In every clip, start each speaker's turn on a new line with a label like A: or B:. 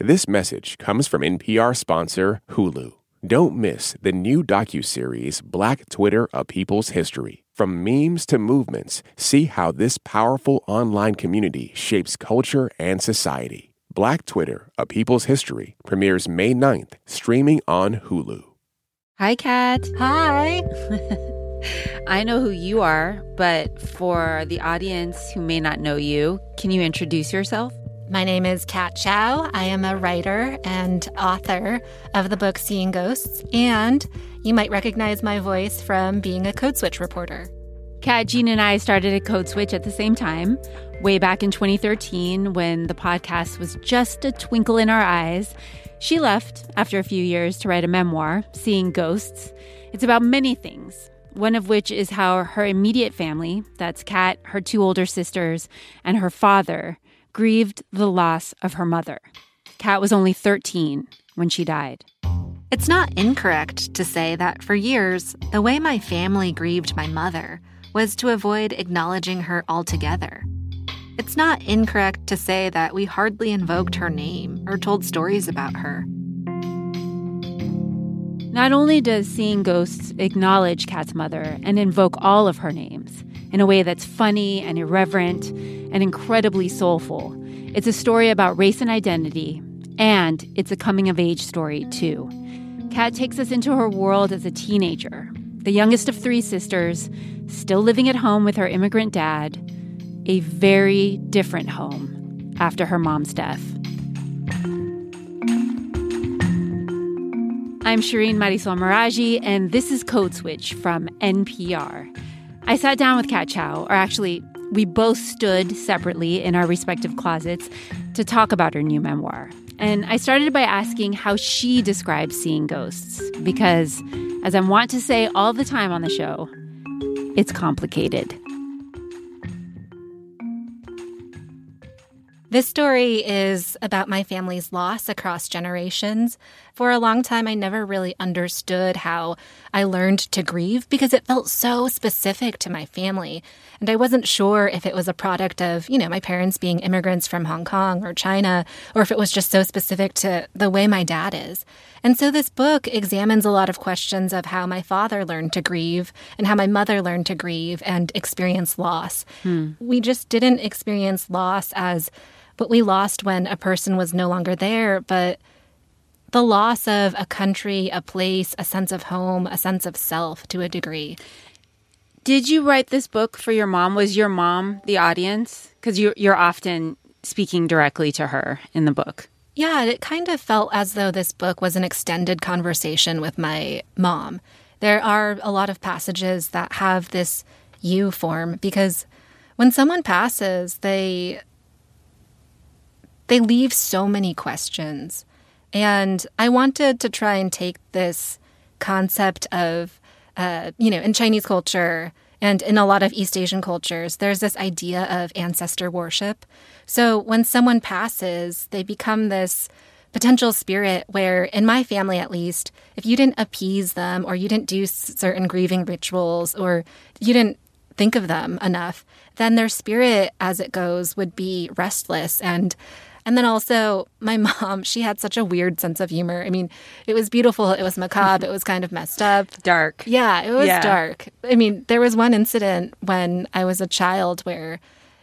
A: This message comes from NPR sponsor Hulu. Don't miss the new docuseries Black Twitter: A People's History. From memes to movements, see how this powerful online community shapes culture and society. Black Twitter: A People's History premieres May 9th, streaming on Hulu.
B: Hi, Kat.
C: Hi.
B: I know who you are, but for the audience who may not know you, can you introduce yourself?
C: My name is Kat Chow. I am a writer and author of the book Seeing Ghosts, and you might recognize my voice from being a Code Switch reporter.
B: Kat, Gene, and I started a Code Switch at the same time, way back in 2013 when the podcast was just a twinkle in our eyes. She left after a few years to write a memoir, Seeing Ghosts. It's about many things, one of which is how her immediate family that's Kat, her two older sisters, and her father grieved the loss of her mother. Kat was only 13 when she died.
C: It's not incorrect to say that for years, the way my family grieved my mother was to avoid acknowledging her altogether. It's not incorrect to say that we hardly invoked her name or told stories about her.
B: Not only does Seeing Ghosts acknowledge Kat's mother and invoke all of her names in a way that's funny and irreverent and incredibly soulful, it's a story about race and identity, and it's a coming of age story, too. Kat takes us into her world as a teenager, the youngest of three sisters, still living at home with her immigrant dad, a very different home after her mom's death. I'm Shereen Marisol Meraji, and this is Code Switch from NPR. I sat down with Kat Chow, or actually, we both stood separately in our respective closets to talk about her new memoir. And I started by asking how she describes seeing ghosts, because, as I want to say all the time on the show, it's complicated.
C: This story is about my family's loss across generations. For a long time, I never really understood how I learned to grieve because it felt so specific to my family. And I wasn't sure if it was a product of, you know, my parents being immigrants from Hong Kong or China, or if it was just so specific to the way my dad is. And so this book examines a lot of questions of how my father learned to grieve and how my mother learned to grieve and experience loss. Hmm. We just didn't experience loss as what we lost when a person was no longer there, but the loss of a country, a place, a sense of home, a sense of self to a degree.
B: Did you write this book for your mom? Was your mom the audience? Because you're, you're often speaking directly to her in the book.
C: Yeah, it kind of felt as though this book was an extended conversation with my mom. There are a lot of passages that have this you form because when someone passes, they they leave so many questions. And I wanted to try and take this concept of, uh, you know, in Chinese culture and in a lot of East Asian cultures, there's this idea of ancestor worship. So when someone passes, they become this potential spirit where, in my family at least, if you didn't appease them or you didn't do certain grieving rituals or you didn't think of them enough, then their spirit, as it goes, would be restless and and then also, my mom, she had such a weird sense of humor. I mean, it was beautiful, it was macabre, it was kind of messed up.
B: Dark.
C: Yeah, it was yeah. dark. I mean, there was one incident when I was a child where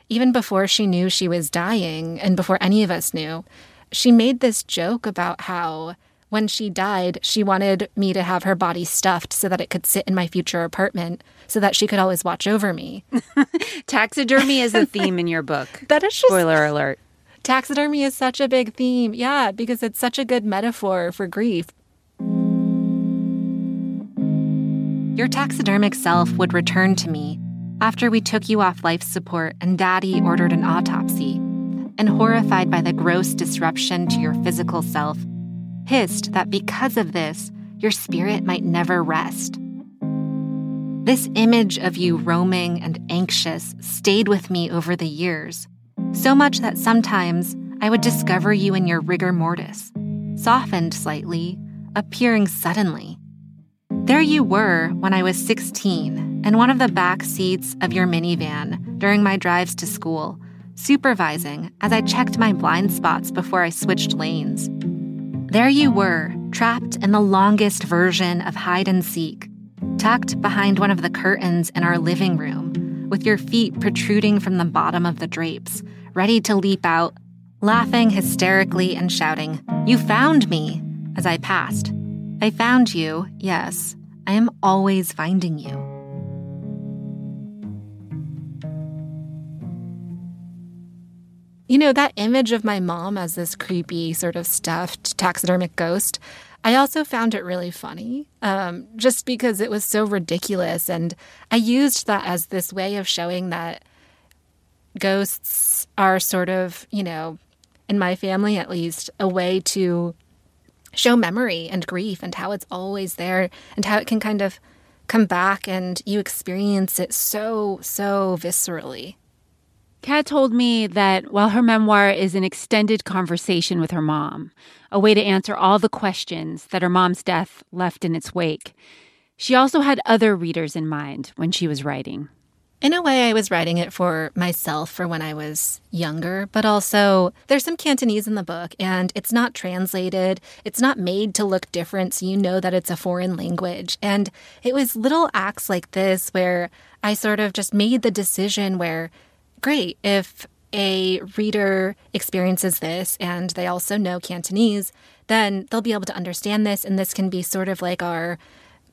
C: even before she knew she was dying and before any of us knew, she made this joke about how when she died, she wanted me to have her body stuffed so that it could sit in my future apartment so that she could always watch over me.
B: Taxidermy is a theme in your book.
C: That is just
B: spoiler alert.
C: Taxidermy is such a big theme. Yeah, because it's such a good metaphor for grief. Your taxidermic self would return to me after we took you off life support and daddy ordered an autopsy, and horrified by the gross disruption to your physical self, hissed that because of this, your spirit might never rest. This image of you roaming and anxious stayed with me over the years so much that sometimes I would discover you in your rigor mortis, softened slightly, appearing suddenly. There you were when I was 16 in one of the back seats of your minivan during my drives to school, supervising as I checked my blind spots before I switched lanes. There you were, trapped in the longest version of hide and seek, tucked behind one of the curtains in our living room, with your feet protruding from the bottom of the drapes, ready to leap out, laughing hysterically and shouting, You found me! as I passed. I found you, yes. I am always finding you. You know, that image of my mom as this creepy, sort of stuffed taxidermic ghost, I also found it really funny, um, just because it was so ridiculous. And I used that as this way of showing that ghosts are sort of, you know, in my family at least, a way to show memory and grief and how it's always there and how it can kind of come back and you experience it so, so viscerally.
B: Kat told me that while her memoir is an extended conversation with her mom, a way to answer all the questions that her mom's death left in its wake, she also had other readers in mind when she was writing.
C: In a way, I was writing it for myself for when I was younger, but also there's some Cantonese in the book and it's not translated. It's not made to look different, so you know that it's a foreign language. And it was little acts like this where I sort of just made the decision where great. If a reader experiences this and they also know Cantonese, then they'll be able to understand this. And this can be sort of like our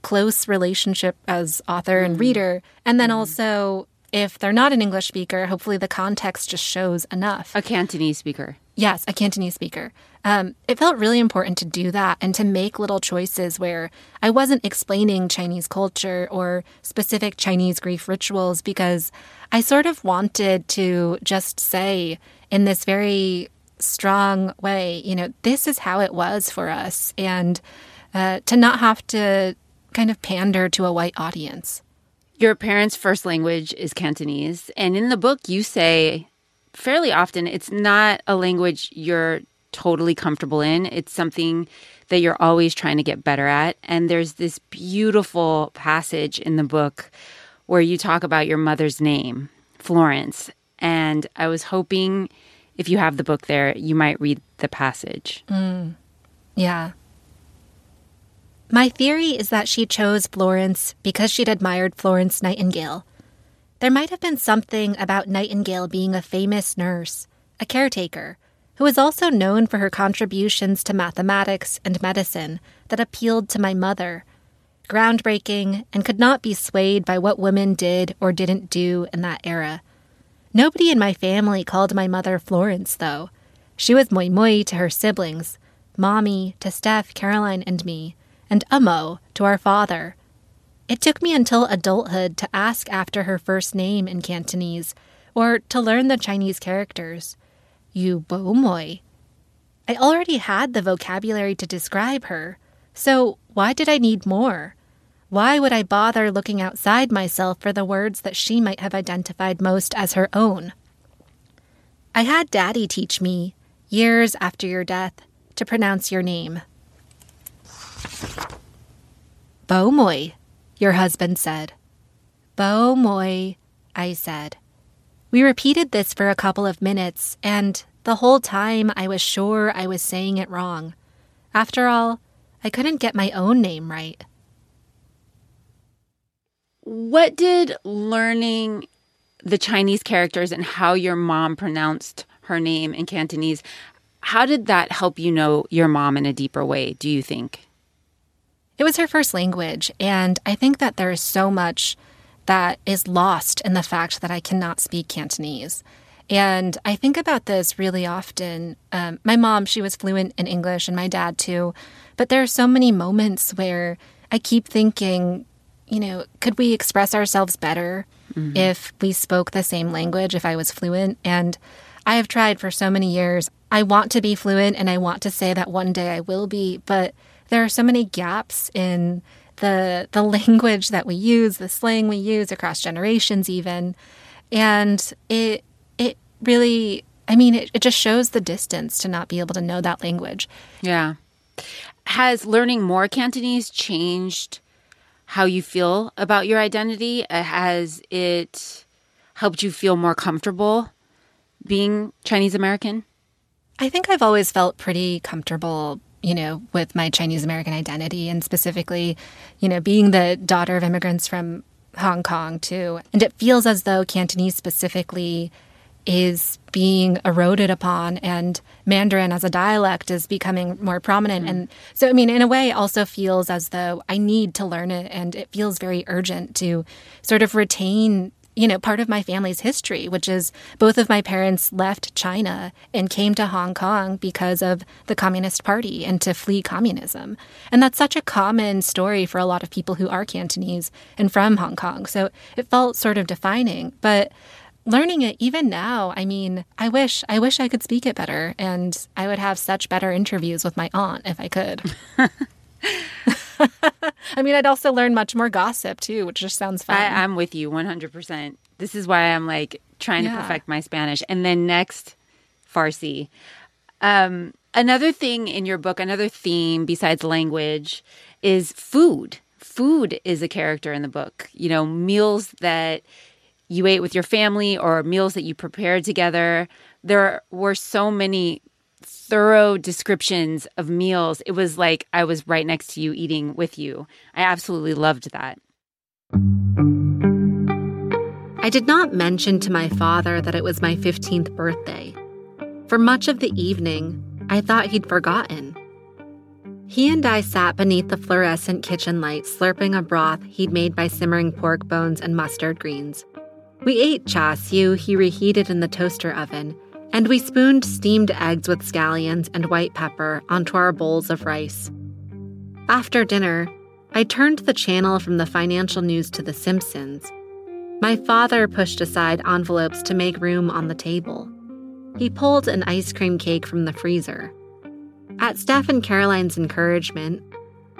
C: close relationship as author and mm-hmm. reader. And then mm-hmm. also, if they're not an English speaker, hopefully the context just shows enough.
B: A Cantonese speaker.
C: Yes, a Cantonese speaker. Um, it felt really important to do that and to make little choices where I wasn't explaining Chinese culture or specific Chinese grief rituals because I sort of wanted to just say in this very strong way, you know, this is how it was for us, and uh, to not have to kind of pander to a white audience.
B: Your parents' first language is Cantonese, and in the book, you say fairly often it's not a language you're totally comfortable in. It's something that you're always trying to get better at. And there's this beautiful passage in the book where you talk about your mother's name, Florence. And I was hoping if you have the book there, you might read the passage.
C: Mm. Yeah. My theory is that she chose Florence because she'd admired Florence Nightingale. There might have been something about Nightingale being a famous nurse, a caretaker, who was also known for her contributions to mathematics and medicine that appealed to my mother, groundbreaking and could not be swayed by what women did or didn't do in that era. Nobody in my family called my mother Florence, though. She was Moi Moi to her siblings, Mommy to Steph, Caroline, and me, and Amo to our father. It took me until adulthood to ask after her first name in Cantonese, or to learn the Chinese characters. You bo moi. I already had the vocabulary to describe her, so why did I need more? Why would I bother looking outside myself for the words that she might have identified most as her own? I had Daddy teach me, years after your death, to pronounce your name. Bo Moi, your husband said. Bo Moi, I said. We repeated this for a couple of minutes, and the whole time I was sure I was saying it wrong. After all, I couldn't get my own name right.
B: What did learning the Chinese characters and how your mom pronounced her name in Cantonese, how did that help you know your mom in a deeper way, do you think?
C: It was her first language, and I think that there is so much that is lost in the fact that I cannot speak Cantonese. And I think about this really often. Um, my mom, she was fluent in English, and my dad too. But there are so many moments where I keep thinking, you know, could we express ourselves better mm-hmm. if we spoke the same language, if I was fluent? And I have tried for so many years. I want to be fluent and I want to say that one day I will be, but there are so many gaps in the the language that we use, the slang we use across generations even. And it it really I mean it, it just shows the distance to not be able to know that language.
B: Yeah. Has learning more Cantonese changed how you feel about your identity? Uh, has it helped you feel more comfortable being Chinese American?
C: I think I've always felt pretty comfortable, you know, with my Chinese American identity and specifically, you know, being the daughter of immigrants from Hong Kong too. And it feels as though Cantonese specifically is being eroded upon and Mandarin as a dialect is becoming more prominent. Mm. And so, I mean, in a way, also feels as though I need to learn it and it feels very urgent to sort of retain you know, part of my family's history, which is both of my parents left China and came to Hong Kong because of the Communist Party and to flee communism. And that's such a common story for a lot of people who are Cantonese and from Hong Kong. So it felt sort of defining. But learning it even now, I mean, I wish I wish I could speak it better and I would have such better interviews with my aunt if I could. I mean, I'd also learn much more gossip too, which just sounds fun.
B: I, am with you 100%. This is why I'm like trying yeah. to perfect my Spanish. And then next, Farsi. Um, another thing in your book, another theme besides language is food. Food is a character in the book. You know, meals that you ate with your family or meals that you prepared together. There were so many thorough descriptions of meals. It was like I was right next to you eating with you. I absolutely loved that.
C: I did not mention to my father that it was my 15th birthday. For much of the evening, I thought he'd forgotten. He and I sat beneath the fluorescent kitchen light, slurping a broth he'd made by simmering pork bones and mustard greens. We ate char siu he reheated in the toaster oven and we spooned steamed eggs with scallions and white pepper onto our bowls of rice. After dinner, I turned the channel from the financial news to The Simpsons. My father pushed aside envelopes to make room on the table. He pulled an ice cream cake from the freezer. At Steph and Caroline's encouragement,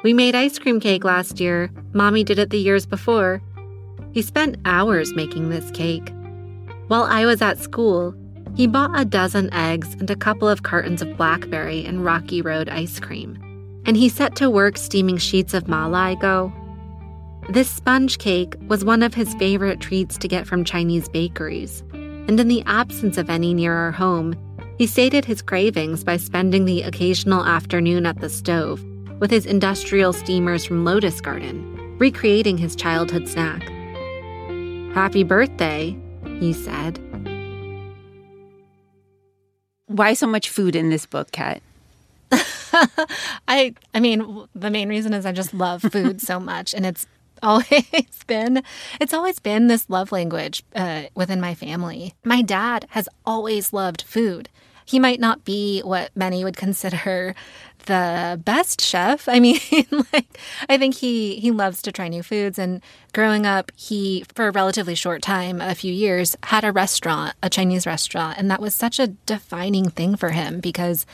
C: we made ice cream cake last year. Mommy did it the years before. He spent hours making this cake. While I was at school, he bought a dozen eggs and a couple of cartons of blackberry and Rocky Road ice cream, and he set to work steaming sheets of ma lai. This sponge cake was one of his favorite treats to get from Chinese bakeries, and in the absence of any near our home, he sated his cravings by spending the occasional afternoon at the stove with his industrial steamers from Lotus Garden, recreating his childhood snack. Happy birthday, he said
B: why so much food in this book, Kat?
C: I I mean, the main reason is I just love food so much, and it's always been it's always been this love language uh, within my family. My dad has always loved food. He might not be what many would consider the best chef. I mean, like I think he he loves to try new foods and growing up, he for a relatively short time, a few years, had a restaurant, a Chinese restaurant, and that was such a defining thing for him because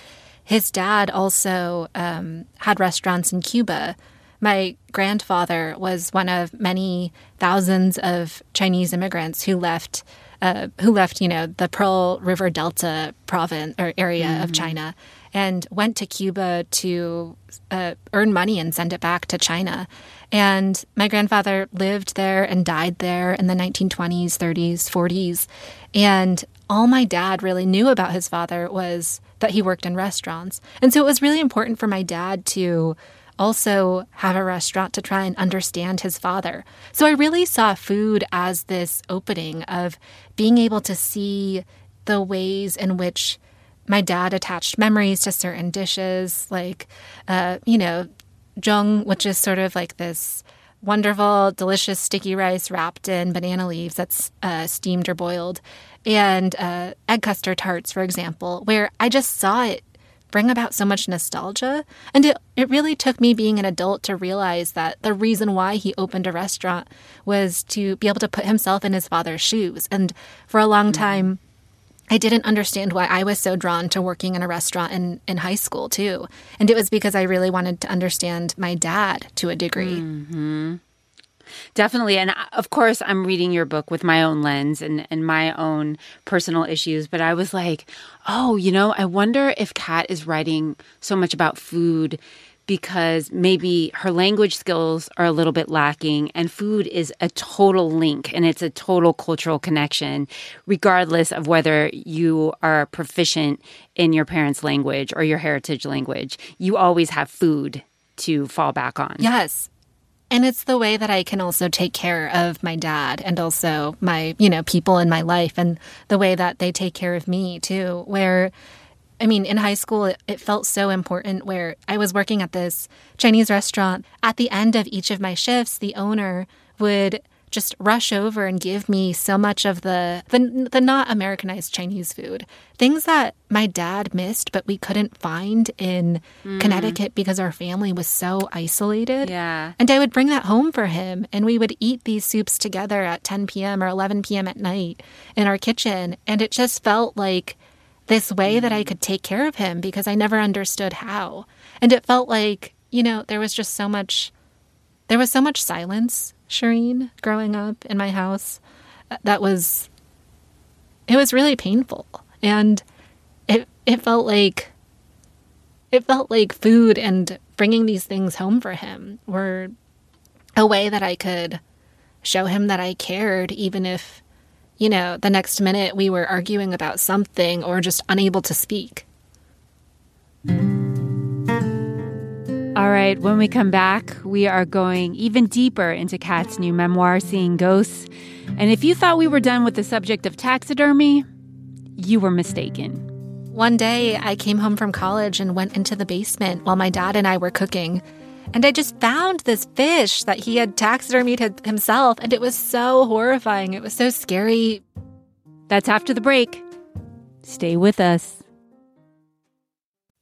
C: his dad also um, had restaurants in Cuba. My grandfather was one of many thousands of Chinese immigrants who left uh, who left, you know, the Pearl River Delta province or area mm-hmm. of China and went to Cuba to uh, earn money and send it back to China. And my grandfather lived there and died there in the 1920s, 30s, 40s. And all my dad really knew about his father was that he worked in restaurants. And so it was really important for my dad to also have a restaurant to try and understand his father. So I really saw food as this opening of being able to see the ways in which my dad attached memories to certain dishes, like, uh, you know, zheng, which is sort of like this wonderful, delicious sticky rice wrapped in banana leaves that's uh, steamed or boiled, and uh, egg custard tarts, for example, where I just saw it bring about so much nostalgia. And it, it really took me being an adult to realize that the reason why he opened a restaurant was to be able to put himself in his father's shoes. And for a long mm-hmm. time, I didn't understand why I was so drawn to working in a restaurant in, in high school, too. And it was because I really wanted to understand my dad to a degree.
B: Mm-hmm. Definitely. And uh, of course, I'm reading your book with my own lens and, and my own personal issues. But I was like, oh, you know, I wonder if Kat is writing so much about food because maybe her language skills are a little bit lacking and food is a total link and it's a total cultural connection regardless of whether you are proficient in your parents language or your heritage language you always have food to fall back on
C: yes and it's the way that I can also take care of my dad and also my, you know, people in my life and the way that they take care of me too, where I mean, in high school, it, it, felt so important where I was working at this Chinese restaurant. At the end of each of my shifts, the owner would just rush over and give me so much of the, the the not Americanized Chinese food, things that my dad missed, but we couldn't find in mm. Connecticut because our family was so isolated.
B: Yeah,
C: and I would bring that home for him, and we would eat these soups together at 10 p.m. or 11 p.m. at night in our kitchen, and it just felt like this way that I could take care of him because I never understood how, and it felt like you know there was just so much. There was so much silence Shereen growing up in my house. Uh, that was it was really painful and it it felt like it felt like food and bringing these things home for him were a way that I could show him that I cared even if you know the next minute we were arguing about something or just unable to speak.
B: All right, when we come back, we are going even deeper into Kat's new memoir, Seeing Ghosts. And if you thought we were done with the subject of taxidermy, you were mistaken.
C: One day, I came home from college and went into the basement while my dad and I were cooking. And I just found this fish that he had taxidermied himself, and it was so horrifying. It was so scary.
B: That's after the break. Stay with us.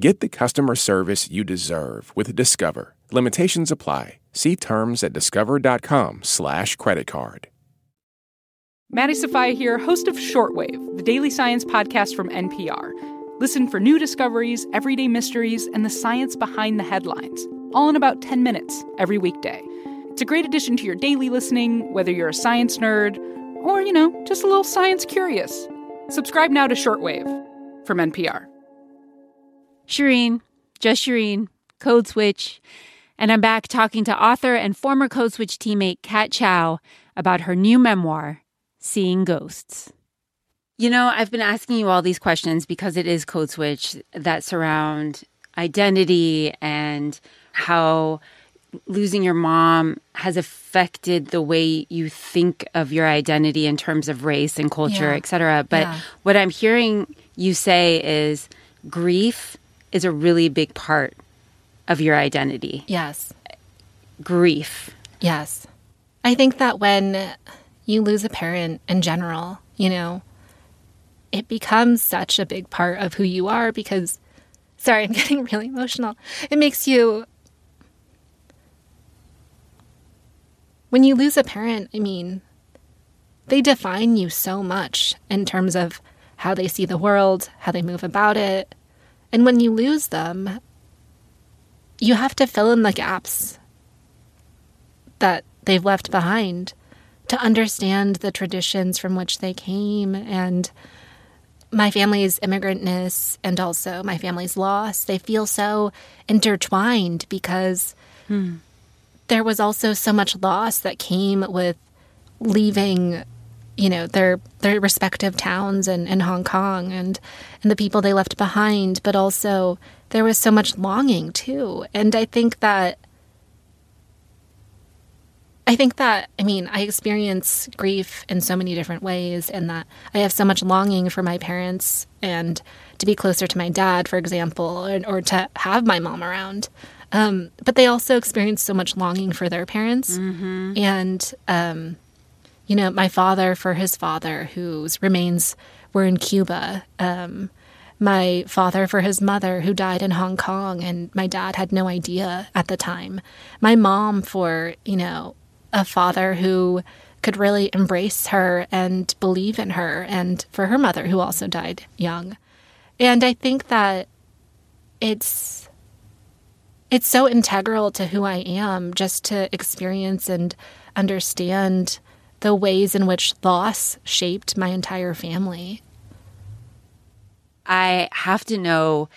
A: Get the customer service you deserve with Discover. Limitations apply. See terms at discover.com slash credit card.
D: Maddie Sofia here, host of Shortwave, the daily science podcast from NPR. Listen for new discoveries, everyday mysteries, and the science behind the headlines, all in about 10 minutes every weekday. It's a great addition to your daily listening, whether you're a science nerd or, you know, just a little science curious. Subscribe now to Shortwave from NPR.
B: Shereen, just Shereen, Code Switch. And I'm back talking to author and former Code Switch teammate Kat Chow about her new memoir, Seeing Ghosts. You know, I've been asking you all these questions because it is Code Switch that surround identity and how losing your mom has affected the way you think of your identity in terms of race and culture, yeah. et cetera. But yeah. what I'm hearing you say is grief is a really big part of your identity.
C: Yes.
B: Grief.
C: Yes. I think that when you lose a parent in general, you know, it becomes such a big part of who you are because, sorry, I'm getting really emotional. It makes you, when you lose a parent, I mean, they define you so much in terms of how they see the world, how they move about it, and when you lose them, you have to fill in the gaps that they've left behind to understand the traditions from which they came and my family's immigrantness and also my family's loss. They feel so intertwined because hmm. there was also so much loss that came with leaving you know their their respective towns and, and Hong Kong and and the people they left behind, but also there was so much longing too. And I think that I think that, I mean, I experience grief in so many different ways, and that I have so much longing for my parents and to be closer to my dad, for example, or, or to have my mom around. Um, but they also experience so much longing for their parents. Mm-hmm. And, um, you know, my father for his father, whose remains were in Cuba. Um, my father for his mother who died in Hong Kong and my dad had no idea at the time. My mom for, you know, a father who could really embrace her and believe in her and for her mother who also died young. And I think that it's it's so integral to who I am just to experience and understand the ways in which loss shaped my entire family.
B: I have to know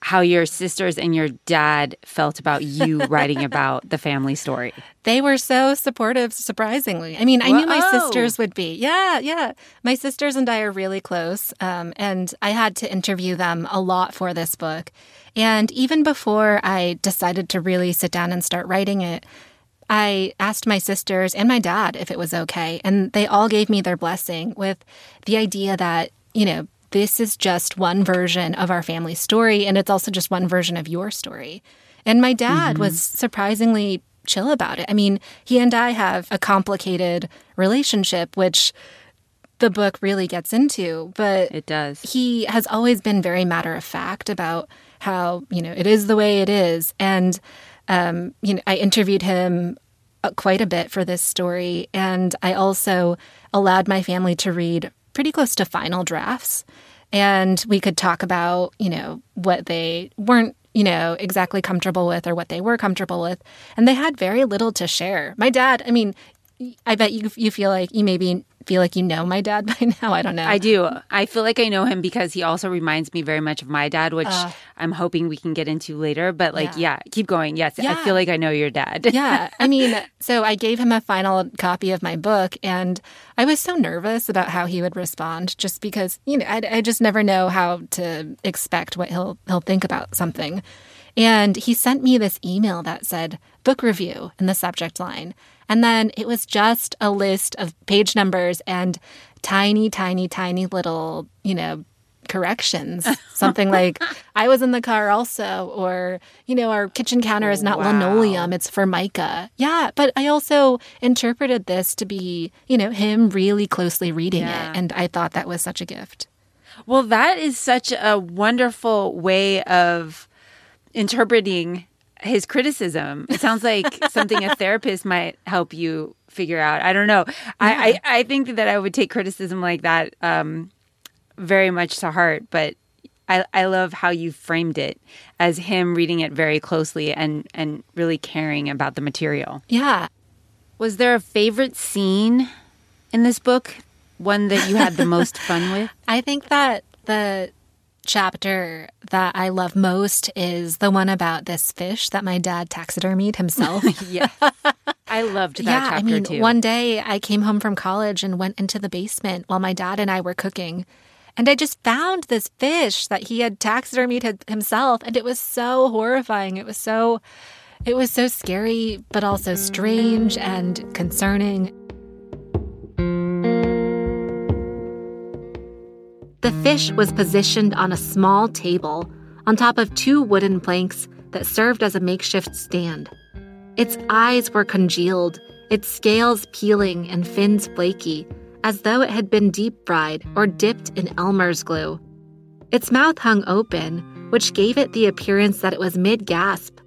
B: how your sisters and your dad felt about you writing about the family story.
C: They were so supportive, surprisingly. I mean, I Whoa. knew my sisters would be. Yeah, yeah. My sisters and I are really close. Um, and I had to interview them a lot for this book. And even before I decided to really sit down and start writing it, I asked my sisters and my dad if it was okay. And they all gave me their blessing with the idea that, you know, this is just one version of our family story, and it's also just one version of your story. And my dad mm-hmm. was surprisingly chill about it. I mean, he and I have a complicated relationship, which the book really gets into, but
B: it does.
C: He has always been very matter of fact about how, you know, it is the way it is. And, um, you know, I interviewed him uh, quite a bit for this story. And I also allowed my family to read pretty close to final drafts. And we could talk about, you know, what they weren't, you know, exactly comfortable with or what they were comfortable with. And they had very little to share. My dad, I mean, I bet you you feel like you maybe feel like you know my dad by now. I don't know.
B: I do. I feel like I know him because he also reminds me very much of my dad, which uh, I'm hoping we can get into later. But like, yeah, yeah keep going. Yes, yeah. I feel like I know your dad.
C: yeah. I mean, so I gave him a final copy of my book, and I was so nervous about how he would respond, just because you know I, I just never know how to expect what he'll he'll think about something. And he sent me this email that said book review in the subject line. And then it was just a list of page numbers and tiny, tiny, tiny little, you know, corrections. Something like, I was in the car also, or, you know, our kitchen counter is not wow. linoleum, it's formica. Yeah. But I also interpreted this to be, you know, him really closely reading yeah. it. And I thought that was such a gift.
B: Well, that is such a wonderful way of interpreting his criticism. It sounds like something a therapist might help you figure out. I don't know. Yeah. I, I, I think that I would take criticism like that um, very much to heart, but I, I love how you framed it as him reading it very closely and, and really caring about the material.
C: Yeah.
B: Was there a favorite scene in this book? One that you had the most fun with?
C: I think that the chapter that I love most is the one about this fish that my dad taxidermied himself.
B: yeah. I loved that
C: yeah,
B: chapter
C: I mean,
B: too.
C: One day I came home from college and went into the basement while my dad and I were cooking. And I just found this fish that he had taxidermied himself. And it was so horrifying. It was so, it was so scary, but also strange and concerning. The fish was positioned on a small table on top of two wooden planks that served as a makeshift stand. Its eyes were congealed, its scales peeling and fins flaky, as though it had been deep fried or dipped in Elmer's glue. Its mouth hung open, which gave it the appearance that it was mid gasp.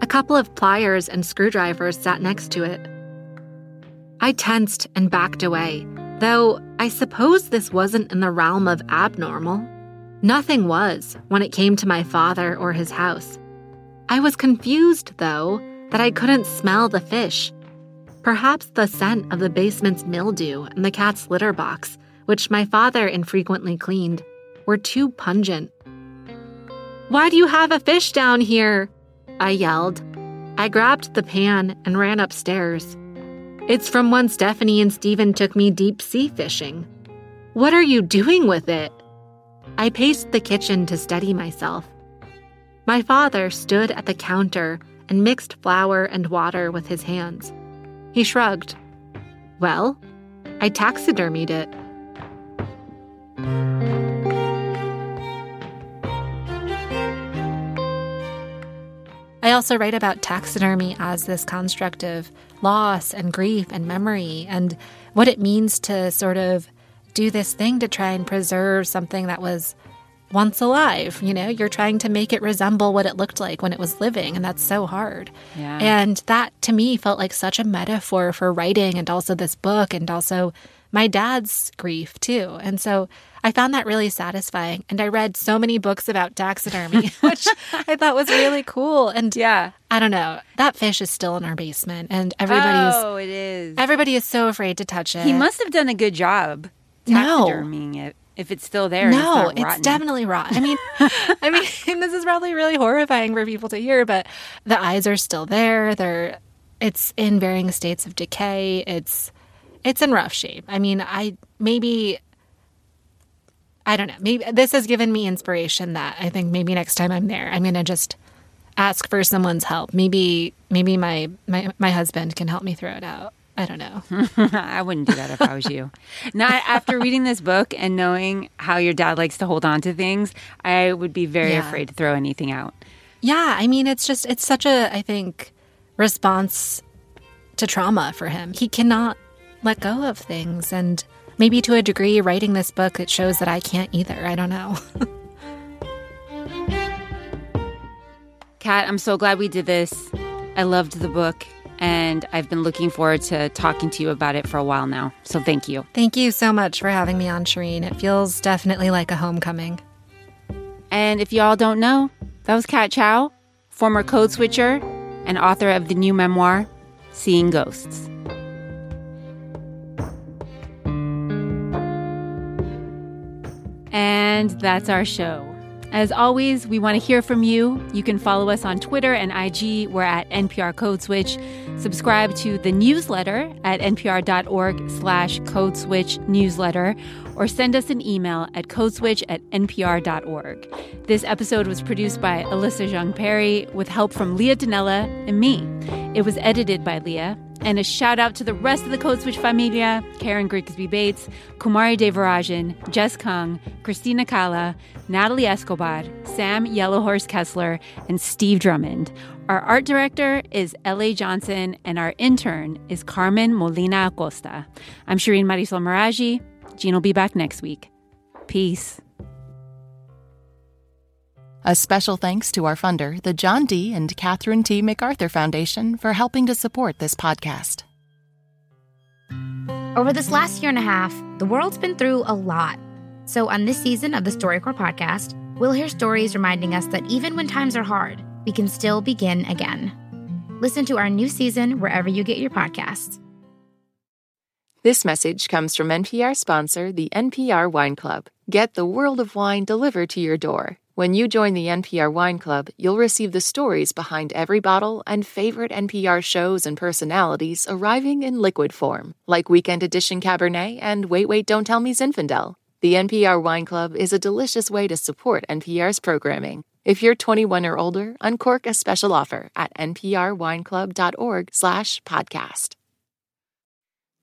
C: A couple of pliers and screwdrivers sat next to it. I tensed and backed away, Though I suppose this wasn't in the realm of abnormal. Nothing was when it came to my father or his house. I was confused, though, that I couldn't smell the fish. Perhaps the scent of the basement's mildew and the cat's litter box, which my father infrequently cleaned, were too pungent. Why do you have a fish down here? I yelled. I grabbed the pan and ran upstairs. It's from when Stephanie and Stephen took me deep sea fishing. What are you doing with it? I paced the kitchen to steady myself. My father stood at the counter and mixed flour and water with his hands. He shrugged. Well, I taxidermied it. I also write about taxidermy as this construct of loss and grief and memory and what it means to sort of do this thing to try and preserve something that was once alive. You know, you're trying to make it resemble what it looked like when it was living, and that's so hard.
B: Yeah.
C: And that to me felt like such a metaphor for writing and also this book and also my dad's grief too. And so I found that really satisfying. And I read so many books about taxidermy, which I thought was really cool. And
B: Yeah.
C: I don't know, that fish is still in our basement and everybody's
B: oh, it is.
C: everybody is so afraid to touch it.
B: he must have done a good job
C: No.
B: it. If it's still there,
C: No,
B: it's, rotten.
C: definitely rotten. I mean, I mean, this is probably really horrifying for people to hear, but the eyes are still there. They're, it's in varying states of decay. It's, it's in rough shape. I mean, I maybe, I don't know. Maybe this has given me inspiration that I think maybe next time I'm there, I'm gonna just ask for someone's help. Maybe, maybe my my my husband can help me throw it out. I don't know.
B: I wouldn't do that if I was you. Not after reading this book and knowing how your dad likes to hold on to things, I would be very
C: Yeah.
B: afraid to throw anything out.
C: Yeah, I mean, it's just, it's such a, I think, response to trauma for him. He cannot let go of things. And maybe to a degree, writing this book, it shows that I can't either. I don't know.
B: Kat, I'm so glad we did this. I loved the book, and I've been looking forward to talking to you about it for a while now. So thank you.
C: Thank you so much for having me on, Shereen. It feels definitely like a homecoming.
B: And if y'all don't know, that was Kat Chow, former code switcher and author of the new memoir, Seeing Ghosts. And that's our show. As always, we want to hear from you. You can follow us on Twitter and IG. We're at NPR Code Switch. Subscribe to the newsletter at npr.org slash code switch newsletter or send us an email at codeswitch at npr.org. This episode was produced by Alyssa Jeong Perry with help from Leah Donnella and me. It was edited by Leah. And a shout out to the rest of the Code Switch familia Karen Grigsby Bates, Kumari Devarajan, Jess Kung, Christina Cala, Natalie Escobar, Sam Yellowhorse Kessler, and Steve Drummond. Our art director is L.A. Johnson, and our intern is Carmen Molina Acosta. I'm Shereen Marisol Meraji. Gene will be back next week. Peace.
E: A special thanks to our funder, the John D. and Catherine T. MacArthur Foundation, for helping to support this podcast.
F: Over this last year and a half, the world's been through a lot. So, on this season of the StoryCorps podcast, we'll hear stories reminding us that even when times are hard, we can still begin again. Listen to our new season wherever you get your podcasts.
E: This message comes from NPR sponsor, the NPR Wine Club. Get the world of wine delivered to your door. When you join the NPR Wine Club, you'll receive the stories behind every bottle and favorite NPR shows and personalities arriving in liquid form, like Weekend Edition Cabernet and Wait Wait Don't Tell Me Zinfandel. The NPR Wine Club is a delicious way to support NPR's programming. If you're 21 or older, uncork a special offer at nprwineclub.org/podcast.